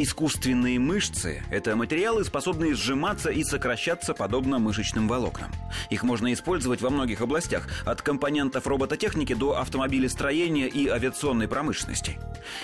Искусственные мышцы – это материалы, способные сжиматься и сокращаться подобно мышечным волокнам. Их можно использовать во многих областях, от компонентов робототехники до автомобилестроения и авиационной промышленности.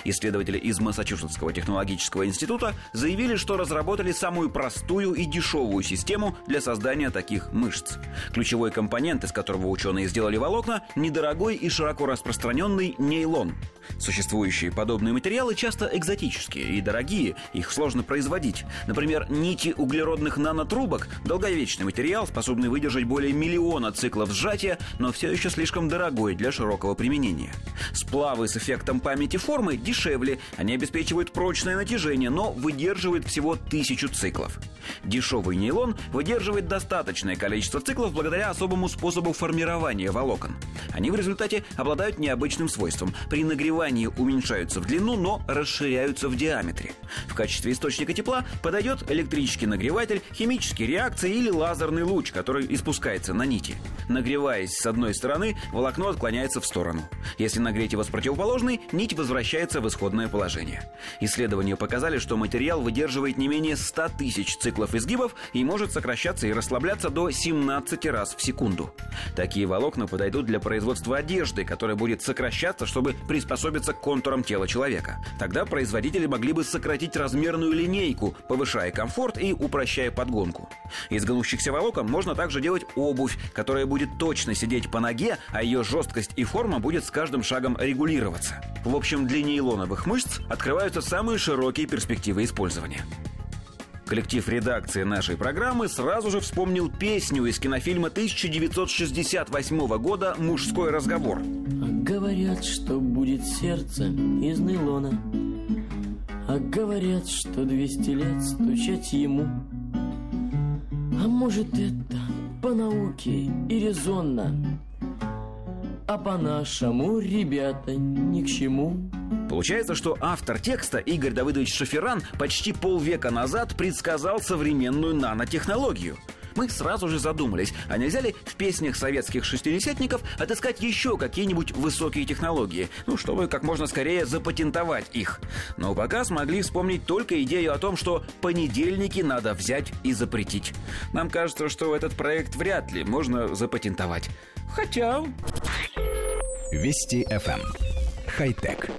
Исследователи из Массачусетского технологического института заявили, что разработали самую простую и дешевую систему для создания таких мышц. Ключевой компонент, из которого ученые сделали волокна – недорогой и широко распространенный нейлон. Существующие подобные материалы часто экзотические и дорогие, другие, их сложно производить. Например, нити углеродных нанотрубок – долговечный материал, способный выдержать более миллиона циклов сжатия, но все еще слишком дорогой для широкого применения. Сплавы с эффектом памяти формы дешевле, они обеспечивают прочное натяжение, но выдерживают всего тысячу циклов. Дешевый нейлон выдерживает достаточное количество циклов благодаря особому способу формирования волокон. Они в результате обладают необычным свойством. При нагревании уменьшаются в длину, но расширяются в диаметре. В качестве источника тепла подойдет электрический нагреватель, химические реакции или лазерный луч, который испускается на нити. Нагреваясь с одной стороны, волокно отклоняется в сторону. Если нагреть его с противоположной, нить возвращается в исходное положение. Исследования показали, что материал выдерживает не менее 100 тысяч циклов изгибов и может сокращаться и расслабляться до 17 раз в секунду. Такие волокна подойдут для производства одежды, которая будет сокращаться, чтобы приспособиться к контурам тела человека. Тогда производители могли бы сократить размерную линейку, повышая комфорт и упрощая подгонку. Из гнущихся волокон можно также делать обувь, которая будет точно сидеть по ноге, а ее жесткость и форма будет с каждым шагом регулироваться. В общем, для нейлоновых мышц открываются самые широкие перспективы использования. Коллектив редакции нашей программы сразу же вспомнил песню из кинофильма 1968 года «Мужской разговор». Говорят, что будет сердце из нейлона А говорят, что 200 лет стучать ему А может это по науке и резонно А по-нашему, ребята, ни к чему Получается, что автор текста Игорь Давыдович Шаферан почти полвека назад предсказал современную нанотехнологию. Мы сразу же задумались, а нельзя ли в песнях советских шестидесятников отыскать еще какие-нибудь высокие технологии, ну, чтобы как можно скорее запатентовать их. Но пока смогли вспомнить только идею о том, что понедельники надо взять и запретить. Нам кажется, что этот проект вряд ли можно запатентовать. Хотя... Вести FM. Хай-тек.